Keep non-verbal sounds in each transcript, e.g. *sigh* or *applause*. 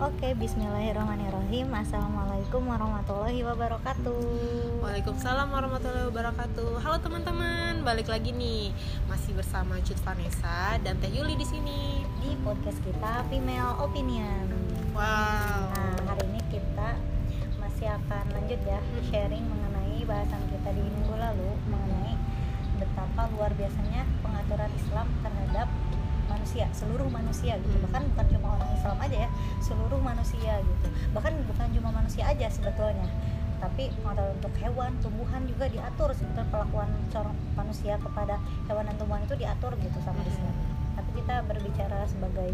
Oke, bismillahirrahmanirrahim. Assalamualaikum warahmatullahi wabarakatuh. Waalaikumsalam warahmatullahi wabarakatuh. Halo teman-teman, balik lagi nih. Masih bersama Cut Vanessa dan Teh Yuli di sini. Di podcast kita Female Opinion. Wow. Nah, hari ini kita masih akan lanjut ya sharing mengenai bahasan kita di minggu lalu mengenai betapa luar biasanya pengaturan Islam terhadap manusia seluruh manusia gitu. Hmm. bahkan bukan cuma orang Islam aja ya seluruh manusia gitu. Bahkan bukan cuma manusia aja sebetulnya. Tapi untuk hewan tumbuhan juga diatur. Sebetulnya perlakuan seorang manusia kepada hewan dan tumbuhan itu diatur gitu sama Islam. Tapi kita berbicara sebagai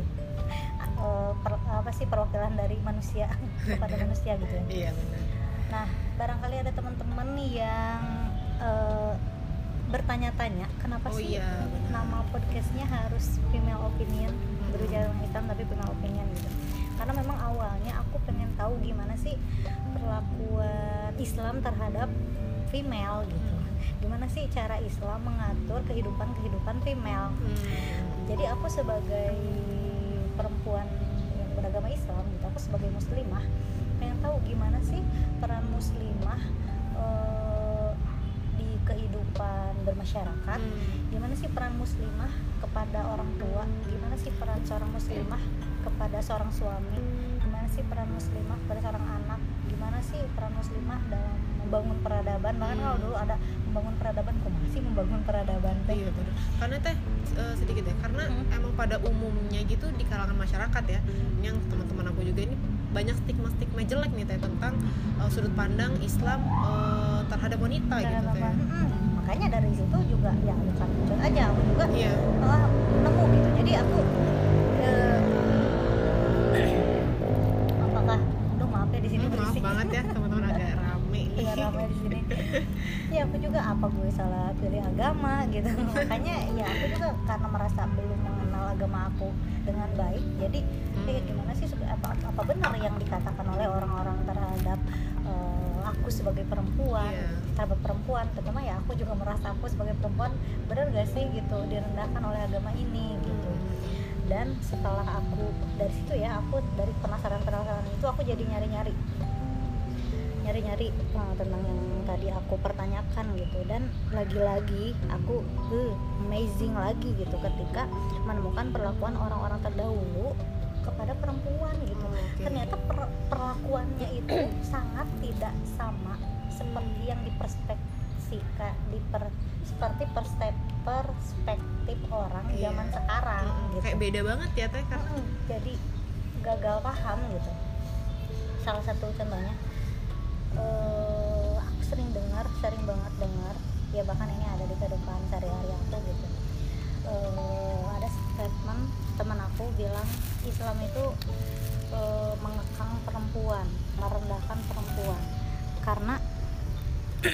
eh, per- apa sih perwakilan dari manusia *laughs* kepada *laughs* manusia gitu ya. Iya benar. Nah, barangkali ada teman-teman nih yang eh, bertanya-tanya kenapa Oh sih iya, benar. nama podcastnya harus female opinion berbicara tentang Islam tapi female opinion gitu. Karena memang awalnya aku pengen tahu gimana sih perlakuan Islam terhadap female gitu. Gimana sih cara Islam mengatur kehidupan kehidupan female? Hmm. jadi aku sebagai perempuan yang beragama Islam gitu aku sebagai muslimah pengen tahu gimana sih peran muslimah di kehidupan bermasyarakat Hmm. gimana sih peran muslimah kepada orang tua gimana sih peran seorang muslimah kepada seorang suami gimana sih peran muslimah kepada seorang anak gimana sih peran muslimah dalam membangun peradaban bahkan kalau dulu ada membangun peradaban kok masih membangun peradaban teh Iya benar. Karena teh eh, sedikit ya, karena Hmm. emang pada umumnya gitu di kalangan masyarakat ya, yang teman-teman aku juga ini banyak stigma-stigma jelek nih teh tentang eh, sudut pandang Islam eh, terhadap wanita gitu Terhadap teh. apa? Mm-mm. makanya dari situ juga ya bukan muncul aja aku juga Iya. malah nemu gitu jadi aku eh, apakah aduh maaf ya di sini Hmm, maaf banget ya teman-teman agak rame nih. Iya ramai di sini. ya aku juga apa gue salah pilih agama gitu. *laughs* Makanya ya aku juga karena merasa belum mengenal agama aku dengan baik. Jadi Hmm. ya sih apa apa benar yang dikatakan oleh orang-orang terhadap eh, aku sebagai perempuan Iya. terhadap perempuan. Terutama ya aku juga merasa aku sebagai perempuan benar gak sih gitu direndahkan oleh agama ini gitu. Dan setelah aku dari situ ya aku dari penasaran penasaran itu aku jadi nyari nyari nyari nyari tentang yang tadi aku pertanyakan gitu. Dan lagi-lagi aku eh, amazing lagi gitu ketika menemukan perlakuan orang-orang terdahulu kepada perempuan gitu Oh, oke. ternyata per- perlakuannya itu *clears throat* sangat tidak sama seperti yang diperspektifkan diper seperti perste- perspektif orang Iya. zaman sekarang Mm-mm. gitu Kayak beda banget ya teh Mm-mm. jadi gagal paham gitu salah satu contohnya eh, aku sering dengar sering banget dengar ya bahkan ini ada di kehidupan sehari-hari aku gitu Eh, ada statement teman aku bilang Islam itu eh, mengekang perempuan merendahkan perempuan. Karena *clears throat*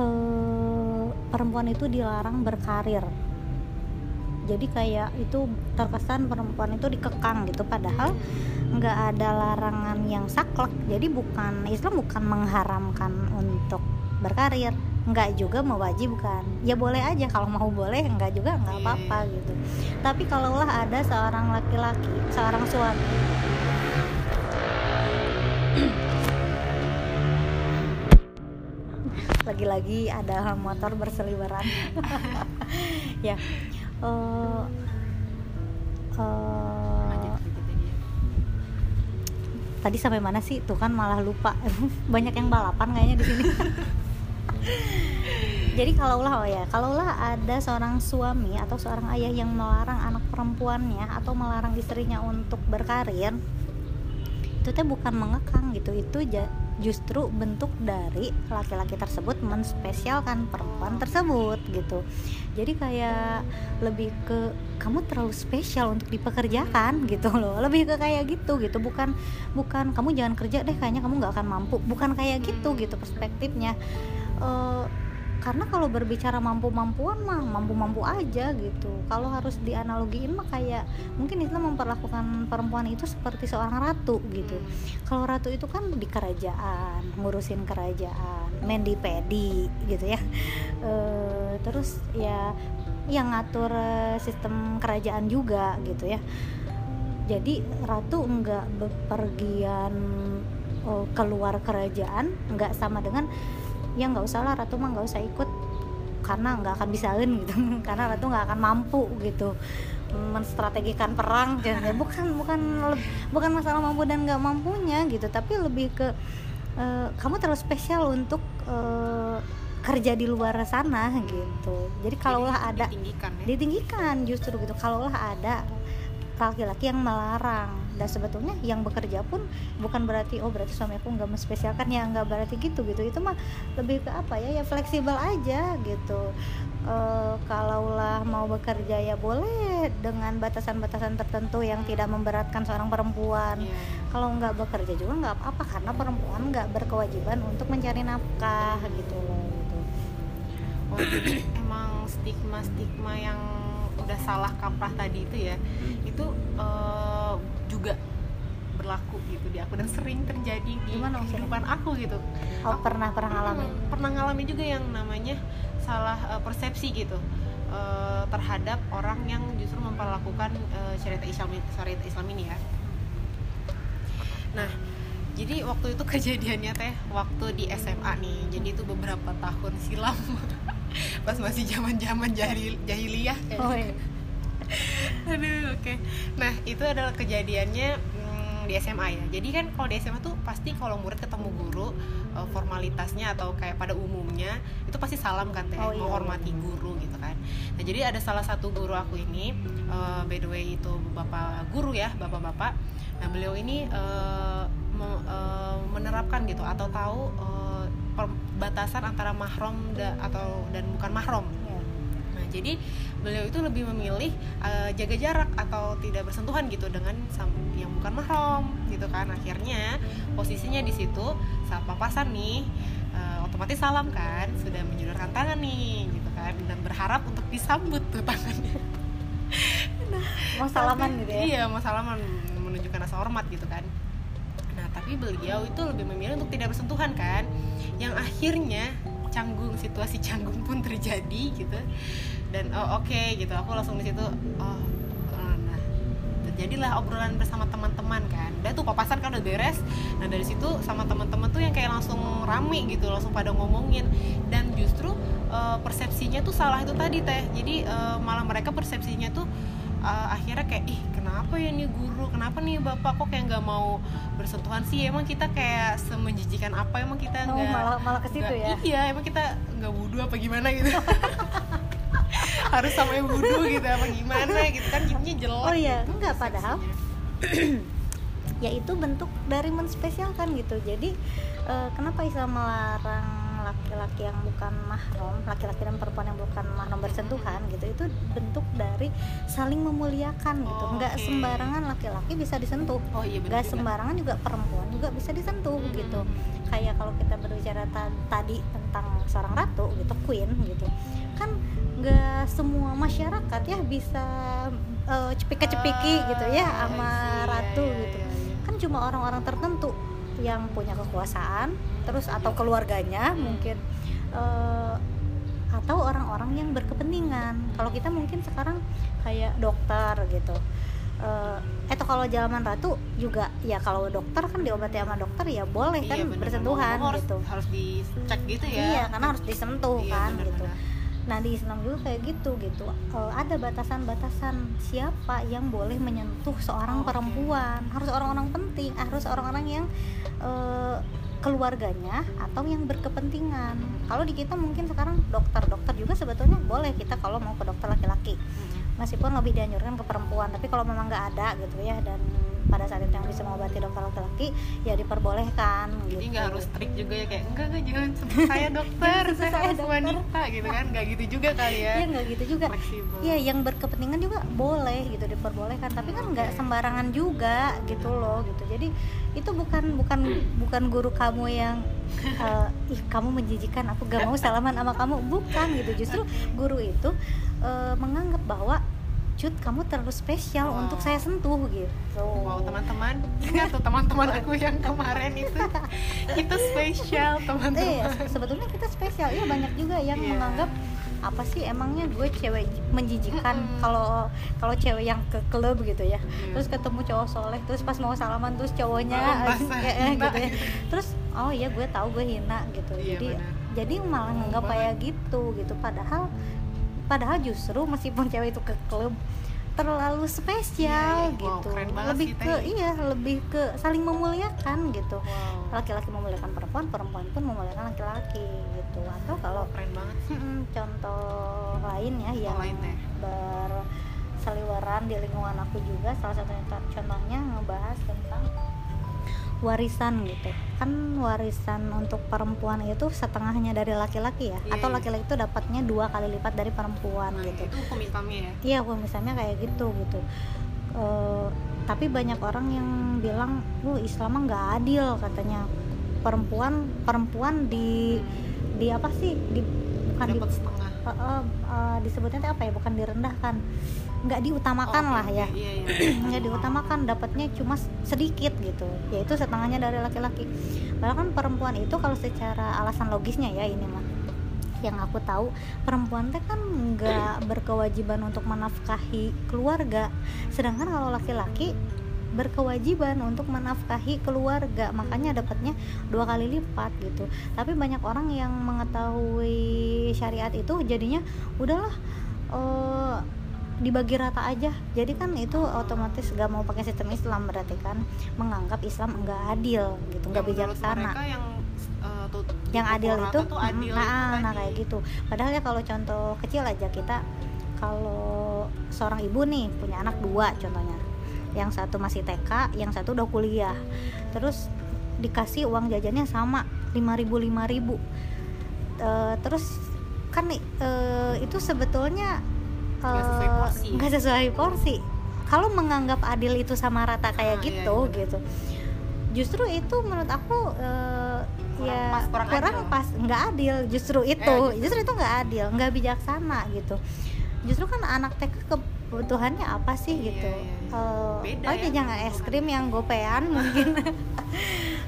eh, perempuan itu dilarang berkarir. Jadi kayak itu terkesan perempuan itu dikekang gitu padahal nggak ada larangan yang saklek. Jadi bukan Islam bukan mengharamkan untuk berkarir nggak juga mewajibkan. Ya boleh aja kalau mau boleh nggak juga nggak Iya, apa-apa gitu. Tapi kalaulah ada seorang laki-laki seorang suami. Lagi-lagi ada motor berseliweran. *laughs* Ya. Sedikit aja. tadi sampai mana sih? Tuh kan malah lupa. *laughs* Banyak yang balapan kayaknya di sini *laughs* *laughs* jadi kalaulah oh ya kalaulah ada seorang suami atau seorang ayah yang melarang anak perempuannya atau melarang istrinya untuk berkarir itu teh bukan mengekang gitu. Itu justru bentuk dari laki-laki tersebut menspesialkan perempuan tersebut gitu. Jadi kayak lebih ke kamu terlalu spesial untuk dipekerjakan *laughs* gitu loh. Lebih ke kayak gitu gitu. Bukan bukan kamu jangan kerja deh kayaknya kamu nggak akan mampu. Bukan kayak gitu gitu perspektifnya Eh, karena kalau berbicara mampu-mampuan mah mampu-mampu aja gitu. Kalau harus dianalogiin mah kayak mungkin Islam memperlakukan perempuan itu seperti seorang ratu gitu. Kalau ratu itu kan di kerajaan ngurusin kerajaan main di pedi gitu ya. Eh, terus ya yang ngatur eh, sistem kerajaan juga gitu ya. Jadi ratu enggak bepergian oh, keluar kerajaan enggak sama dengan ya nggak usah lah ratu mah nggak usah ikut karena nggak akan bisain gitu *laughs* karena ratu nggak akan mampu gitu menstrategikan perang gitu. bukan bukan bukan masalah mampu dan nggak mampunya gitu tapi lebih ke uh, kamu terlalu spesial untuk uh, kerja di luar sana gitu jadi kalaulah ada ditinggikan, ya? ditinggikan justru gitu kalaulah ada laki-laki yang melarang. Dan sebetulnya yang bekerja pun bukan berarti oh berarti suami aku nggak menspesialkan. Ya nggak berarti gitu gitu. Itu mah lebih ke apa ya? Ya fleksibel aja gitu. E, kalaulah mau bekerja ya boleh dengan batasan-batasan tertentu yang tidak memberatkan seorang perempuan. Yeah. kalau nggak bekerja juga nggak apa-apa karena perempuan nggak berkewajiban untuk mencari nafkah gitu loh gitu. oh jadi *clears throat* emang stigma-stigma yang udah salah kaprah tadi itu ya hmm. itu uh, juga berlaku gitu di aku dan sering terjadi di Gimana kehidupan aku gitu. Oh, aku pernah pernah ngalamin. Pernah ngalamin juga yang namanya salah uh, persepsi gitu uh, terhadap orang yang justru memperlakukan uh, syariat Islam syariat Islam ini ya. Nah, jadi waktu itu *laughs* kejadiannya teh waktu di SMA nih. Jadi itu beberapa tahun silam. *laughs* pas masih zaman zaman jahil jahiliyah oh, iya. aduh oke. Okay. nah itu adalah kejadiannya hmm, di SMA ya. Jadi kan kalau di SMA tuh pasti kalau murid ketemu guru uh, formalitasnya atau kayak pada umumnya itu pasti salam kan teh? Oh, iya, menghormati guru gitu kan. Nah jadi ada salah satu guru aku ini uh, by the way itu bapak guru ya bapak-bapak. Nah beliau ini uh, me, uh, menerapkan gitu atau tahu uh, batasan antara mahrom da, atau dan bukan mahrom ya. nah jadi beliau itu lebih memilih uh, jaga jarak atau tidak bersentuhan gitu dengan yang bukan mahrom gitu kan. Akhirnya posisinya di situ saat papasan nih uh, otomatis salam kan sudah menjulurkan tangan nih gitu kan dan berharap untuk disambut tuh tangannya. *laughs* Mau salaman gitu ya? iya mau salaman menunjukkan rasa hormat gitu kan tapi beliau itu lebih memilih untuk tidak bersentuhan kan? Yang akhirnya canggung situasi canggung pun terjadi gitu. Dan oh oke okay, gitu. Aku langsung di situ oh, oh nah. Terjadilah obrolan bersama teman-teman kan? Udah tuh papasan kan udah beres. Nah dari situ sama teman-teman tuh yang kayak langsung rame gitu. Langsung pada ngomongin. Dan justru uh, persepsinya tuh salah itu tadi teh. Jadi uh, malah mereka persepsinya tuh uh, akhirnya kayak ih kenapa ya nih guru? Kenapa nih bapak kok kayak nggak mau bersentuhan sih? Emang kita kayak semenjijikan apa? Emang kita oh, nggak oh, malah malah ke situ ya? Iya emang kita nggak wudhu apa gimana gitu. *laughs* Harus sampai wudhu gitu apa gimana gitu? Kan jadinya jelek oh iya gitu, enggak padahal *clears throat* ya itu bentuk dari menspesialkan gitu. Jadi uh, kenapa Islam melarang laki-laki yang bukan mahram laki-laki dan perempuan yang bukan mahram bersentuhan gitu itu bentuk dari saling memuliakan gitu. Oh, nggak okay. sembarangan laki-laki bisa disentuh. Oh, iya, nggak sembarangan juga perempuan juga bisa disentuh hmm. gitu. Kayak kalau kita berbicara tadi tentang seorang ratu gitu queen gitu kan nggak semua masyarakat ya bisa uh, cepiki-cepiki uh, gitu ya sama ratu yeah, gitu. yeah, yeah. kan cuma orang-orang tertentu yang punya kekuasaan terus atau keluarganya mungkin uh, atau orang-orang yang berkepentingan. Kalau kita mungkin sekarang kayak dokter gitu. Uh, atau kalau zaman ratu juga ya kalau dokter kan diobati sama dokter ya boleh iya, kan bener, bersentuhan harus, gitu. harus dicek gitu ya. Iya karena harus disentuh iya, kan bener, gitu nah di Islam juga kayak gitu gitu. Uh, ada batasan-batasan siapa yang boleh menyentuh seorang perempuan? Harus orang-orang penting harus orang-orang yang uh, keluarganya atau yang berkepentingan. Kalau di kita mungkin sekarang dokter-dokter juga sebetulnya boleh kita kalau mau ke dokter laki-laki. Meskipun lebih dianjurkan ke perempuan tapi kalau memang nggak ada gitu ya dan pada saat itu yang bisa mengobati dokter laki-laki ya diperbolehkan jadi gitu. nggak harus strict juga ya kayak enggak enggak jangan *laughs* saya dokter saya, saya harus wanita gitu kan. Nggak gitu juga kali ya. Iya nggak gitu juga. Iya yang berkepentingan juga boleh gitu diperbolehkan. Tapi kan nggak okay. sembarangan juga gitu loh gitu. Jadi itu bukan bukan bukan guru kamu yang uh, ih kamu menjijikan aku gak mau salaman sama kamu. Bukan gitu. Justru *laughs* guru itu uh, menganggap bahwa Cut kamu terlalu spesial wow. untuk saya sentuh gitu. Wow teman-teman. Ingat tuh teman-teman aku yang kemarin itu. *laughs* Itu spesial teman-teman. Iya sebetulnya kita spesial. Ya banyak juga yang yeah. menganggap apa sih emangnya gue cewek menjijikan kalau kalau cewek yang ke klub gitu ya. Iya. terus ketemu cowok soleh terus pas mau salaman terus cowoknya Oh, eh, eh, eh, hina gitu ya. gitu. terus oh iya gue tahu gue hina gitu. Iya, jadi benar. jadi malah nganggap kayak gitu gitu. Padahal padahal justru meskipun cewek itu ke klub terlalu spesial Iya, iya. Wow, gitu banget lebih sih, ke Teh. iya lebih ke saling memuliakan gitu wow laki-laki memuliakan perempuan perempuan pun memuliakan laki-laki gitu atau kalau keren banget contoh lain ya yang lain, Teh. berseliweran di lingkungan aku juga salah satu contohnya ngebahas tentang warisan gitu kan warisan untuk perempuan itu setengahnya dari laki-laki ya? Iya, atau iya. laki-laki itu dapatnya dua kali lipat dari perempuan nah, gitu? itu hukum Islamnya ya? Iya kalau misalnya kayak gitu gitu. Eh, tapi banyak orang yang bilang lu Islam nggak adil katanya. Perempuan perempuan di di apa sih? Di bukan di dapat setengah. Eh, eh, eh, disebutnya apa ya? Bukan direndahkan nggak diutamakan Oh, oke, lah ya. iya, iya. *clears throat* nggak diutamakan dapatnya cuma sedikit gitu. Yaitu setengahnya dari laki-laki. Padahal kan perempuan itu kalau secara alasan logisnya ya ini mah. Yang aku tahu perempuan teh kan nggak *clears throat* berkewajiban untuk menafkahi keluarga. Sedangkan kalau laki-laki berkewajiban untuk menafkahi keluarga. Makanya dapatnya dua kali lipat gitu. Tapi banyak orang yang mengetahui syariat itu jadinya udahlah eh, dibagi rata aja. Jadi kan itu otomatis gak mau pakai sistem Islam berarti kan. Menganggap Islam enggak adil gitu nggak bijaksana mereka yang eh, yang adil itu tuh adil nah, itu nah kayak gitu. Padahal ya kalau contoh kecil aja kita kalau seorang ibu nih punya anak dua contohnya. Yang satu masih TK yang satu udah kuliah. Terus dikasih uang jajannya sama 5000 5000 Eh, terus kan eh, itu sebetulnya Nggak sesuai eh, porsi. sesuai porsi kalau menganggap adil itu sama rata kayak Ah, iya, gitu iya. gitu justru itu menurut aku eh, Kurang ya pas, kurang adil. pas nggak adil justru itu gitu. justru itu nggak adil nggak bijaksana gitu justru kan anak TK kebutuhannya apa sih Iya, gitu iya, iya. Eh, Beda oh ya jajan es krim yang gopean mungkin *laughs*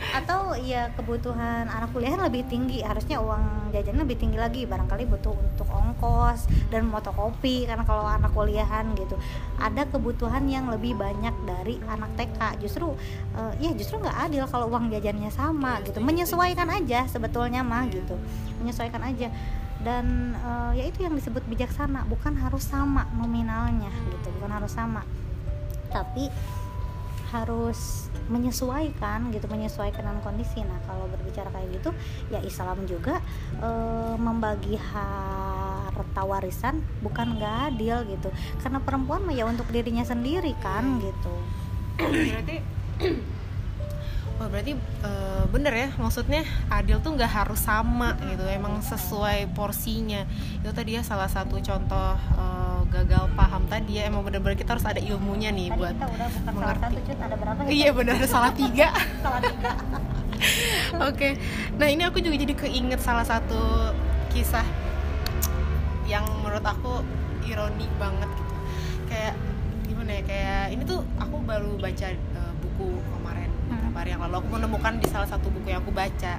atau ya kebutuhan anak kuliah lebih tinggi. Harusnya uang jajannya lebih tinggi lagi. Barangkali butuh untuk ongkos dan fotokopi karena kalau anak kuliahan gitu. Ada kebutuhan yang lebih banyak dari anak TK justru eh, ya justru nggak adil kalau uang jajannya sama Iya, gitu. setuju, menyesuaikan aja sebetulnya mah Iya. gitu. Menyesuaikan aja. Dan eh, ya itu yang disebut bijaksana. Bukan harus sama nominalnya gitu. Bukan harus sama. Tapi harus menyesuaikan gitu menyesuaikan dengan kondisi. Nah kalau berbicara kayak gitu ya Islam juga eh, membagi harta warisan bukan nggak adil gitu. Karena perempuan mah ya untuk dirinya sendiri kan gitu. Berarti *clears throat* Wah berarti eh, bener ya maksudnya adil tuh nggak harus sama gitu emang sesuai porsinya. Itu tadi ya salah satu contoh paham tadi ya emang bener-bener kita harus ada ilmunya nih tadi buat kita udah bukan salah mengerti. satu cut ada berapa ya iya bener salah tiga *laughs* salah tiga *laughs* Oke, nah ini aku juga jadi keinget salah satu kisah yang menurut aku ironi banget gitu. Kayak gimana ya? Kayak ini tuh aku baru baca eh, buku kemarin beberapa hari yang lalu. Aku menemukan di salah satu buku yang aku baca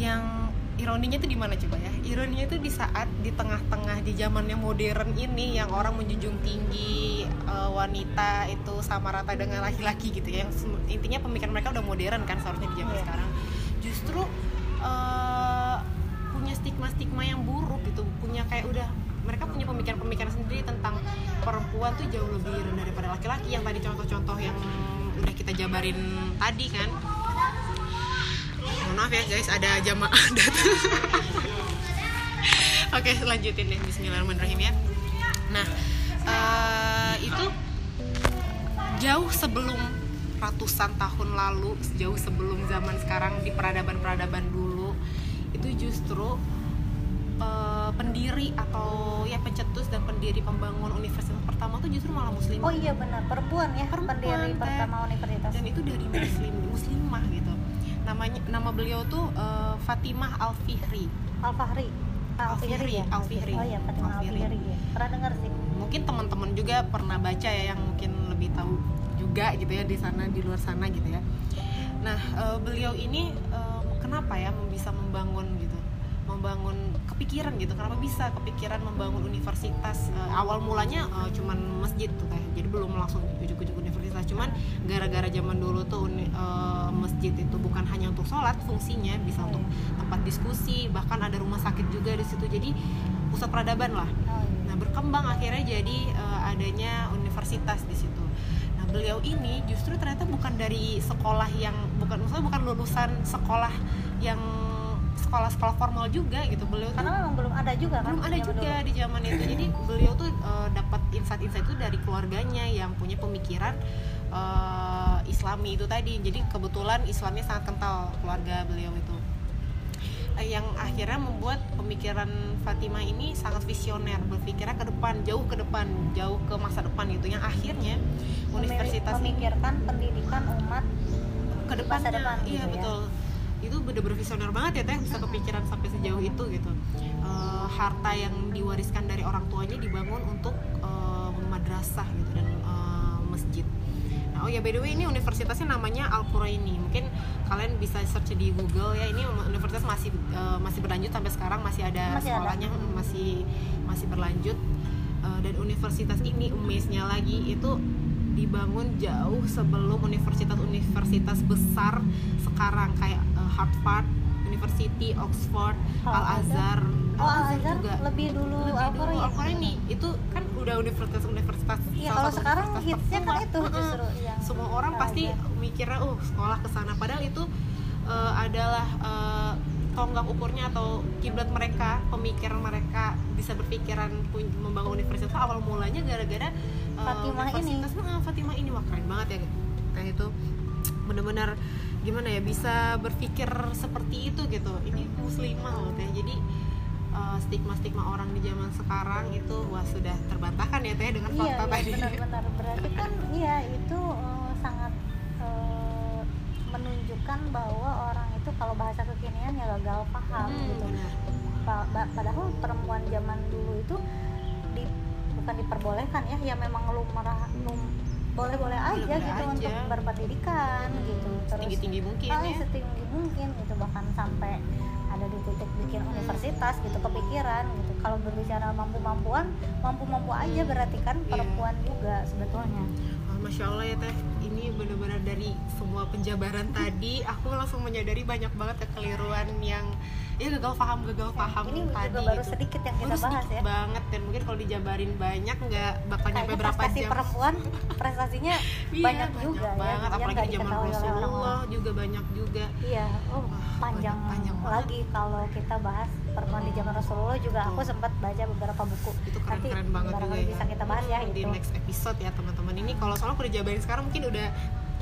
yang ironinya tuh di mana coba ya? Ironinya tuh di saat di tengah-tengah di zaman yang modern ini yang orang menjunjung tinggi eh, wanita itu sama rata dengan laki-laki gitu ya. Yang intinya pemikiran mereka udah modern kan seharusnya di zaman Iya. sekarang. Justru eh, punya stigma-stigma yang buruk gitu, punya kayak udah mereka punya pemikiran-pemikiran sendiri tentang perempuan tuh jauh lebih rendah daripada laki-laki yang tadi contoh-contoh yang udah kita jabarin tadi kan mohon maaf ya guys ada jamaah *laughs* datang oke lanjutin deh. Bismillahirrahmanirrahim ya. Nah eh, itu jauh sebelum ratusan tahun lalu jauh sebelum zaman sekarang di peradaban-peradaban dulu itu justru eh, pendiri atau ya pencetus dan pendiri pembangun universitas pertama tuh justru malah muslim oh iya benar. Perempuan ya Perempuan, pendiri Teh. pertama universitas. dan itu dari muslim muslimah gitu namanya nama beliau tuh eh, Fatimah Al Fihri Al Fahri Al Fihri ya? Al Fihri. oh iya Fatimah Al Fihri. Ya. Pernah dengar sih. Mungkin teman-teman juga pernah baca ya yang mungkin lebih tahu juga gitu ya di sana di luar sana gitu ya. Nah eh, beliau ini eh, kenapa ya bisa membangun gitu? Membangun kepikiran gitu. Kenapa bisa kepikiran membangun universitas? Uh, awal mulanya uh, cuman masjid tuh teh jadi belum langsung ujuk-ujuk gara-gara zaman dulu tuh uh, masjid itu bukan hanya untuk sholat fungsinya bisa untuk tempat diskusi bahkan ada rumah sakit juga di situ. Jadi pusat peradaban lah. Nah berkembang akhirnya jadi uh, adanya universitas di situ. Nah beliau ini justru ternyata bukan dari sekolah yang bukan maksudnya bukan lulusan sekolah yang sekolah-sekolah formal juga gitu. Beliau tuh karena memang belum ada juga kan belum ada juga dulu. di zaman itu. Jadi beliau tuh uh, dapat insight-insight itu dari keluarganya yang punya pemikiran uh, Islami itu tadi. Jadi kebetulan Islamnya sangat kental keluarga beliau itu. Eh, yang akhirnya membuat pemikiran Fatimah ini sangat visioner berpikirnya ke depan jauh ke depan jauh ke masa depan gitu. Yang akhirnya universitas ini memikirkan pendidikan umat ke depannya masa depan iya gitu ya. betul. Itu bener-bener visioner banget ya teh. Bisa kepikiran sampai sejauh itu gitu. Eh, harta yang diwariskan dari orang tuanya dibangun untuk eh, madrasah gitu dan eh, masjid oh ya by the way ini universitasnya namanya Al Quraini mungkin kalian bisa search di Google ya ini universitas masih eh, masih berlanjut sampai sekarang masih ada Masih ada. sekolahnya mm, masih masih berlanjut Eh, dan universitas ini amaze-nya lagi itu dibangun jauh sebelum universitas-universitas besar sekarang kayak eh, Harvard University, Oxford, Al Al-Azhar, oh Al-Azhar juga. lebih dulu lebih Al Al-Quraini itu kan udah universitas-universitas iya salah kalau satu sekarang universitas hitsnya kan itu justru yang semua orang pasti Al-Azhar. mikirnya uh sekolah ke sana. Padahal itu eh, adalah eh, tonggak ukurnya atau kiblat mereka pemikiran mereka bisa berpikiran membangun universitas awal mulanya gara-gara eh, Fatimah ini. universitas. Fatimah ini wah keren banget ya kayak itu bener-bener gimana ya bisa berpikir seperti itu gitu. Ini muslimah loh teh. Jadi eh, stigma-stigma orang di zaman sekarang itu wah sudah terbantahkan ya teh dengan iya fakta iya tadi. benar-benar *laughs* berarti kan iya itu eh, sangat eh, menunjukkan bahwa orang itu kalau bahasa kekinian ya gagal paham Hmm, gitu. benar. Pa- padahal perempuan zaman dulu itu di, bukan diperbolehkan ya ya memang lumrah lum, boleh-boleh aja Boleh-boleh gitu aja. untuk berpendidikan Hmm, gitu terus setinggi-tinggi mungkin ah, ya setinggi mungkin gitu bahkan sampai ada di titik bikin Hmm. universitas gitu kepikiran gitu kalau berbicara mampu-mampuan mampu-mampu aja berarti kan Iya. perempuan juga sebetulnya Ah, Masya Allah ya teh ini benar-benar dari semua penjabaran tadi aku langsung menyadari banyak banget kekeliruan yang ya gagal paham gagal paham ini tadi juga baru gitu. sedikit yang kita Baru bahas sedikit ya. banget dan mungkin kalau dijabarin banyak nggak bakal nyampe berapa prestasi jam. perempuan prestasinya *laughs* Iya, banyak juga ya, banget. yang apalagi di zaman Rasulullah juga banyak juga. Iya oh panjang, banyak- panjang lagi kalau kita bahas perempuan di zaman Rasulullah juga. Aku Betul. sempat baca beberapa buku. Itu nanti keren-keren banget juga ya. bisa kita bahas ya di itu. next episode ya teman-teman. Ini kalau soalnya aku udah jabarin sekarang mungkin udah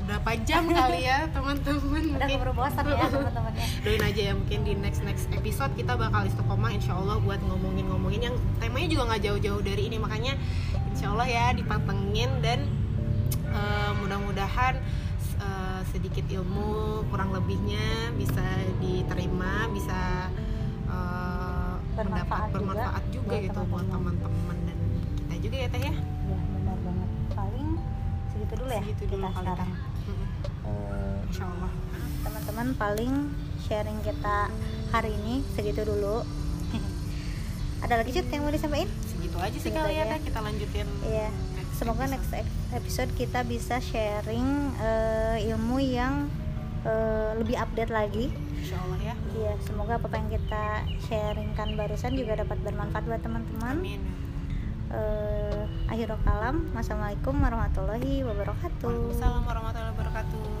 berapa jam kali ya teman-teman? Udah mungkin keburu bosan ya *laughs* teman-temannya doain aja ya mungkin di next next episode kita bakal istiqomah insya Allah buat ngomongin ngomongin yang temanya juga nggak jauh-jauh dari ini. Makanya insya Allah ya dipantengin dan eh, mudah-mudahan eh, sedikit ilmu kurang lebihnya bisa diterima bisa eh, mendapat Bermanfaat juga bermanfaat juga, buat gitu buat teman-teman. dan kita juga ya teh ya? Ya benar banget. Paling segitu dulu ya Segitu kita dulu sekarang. Eh, insya Allah teman-teman paling sharing kita hari ini segitu dulu. *laughs* Ada lagi cut yang mau disampaikan? Segitu aja sih Segitu kali ya kita lanjutin iya. semoga next ep- episode kita bisa sharing eh, ilmu yang eh, lebih update lagi. Insya Allah ya. Iya, semoga apa yang kita sharingkan barusan juga dapat bermanfaat buat teman-teman. amin. Eh, akhirul kalam. Wassalamualaikum warahmatullahi wabarakatuh. Waalaikumsalam warahmatullahi wabarakatuh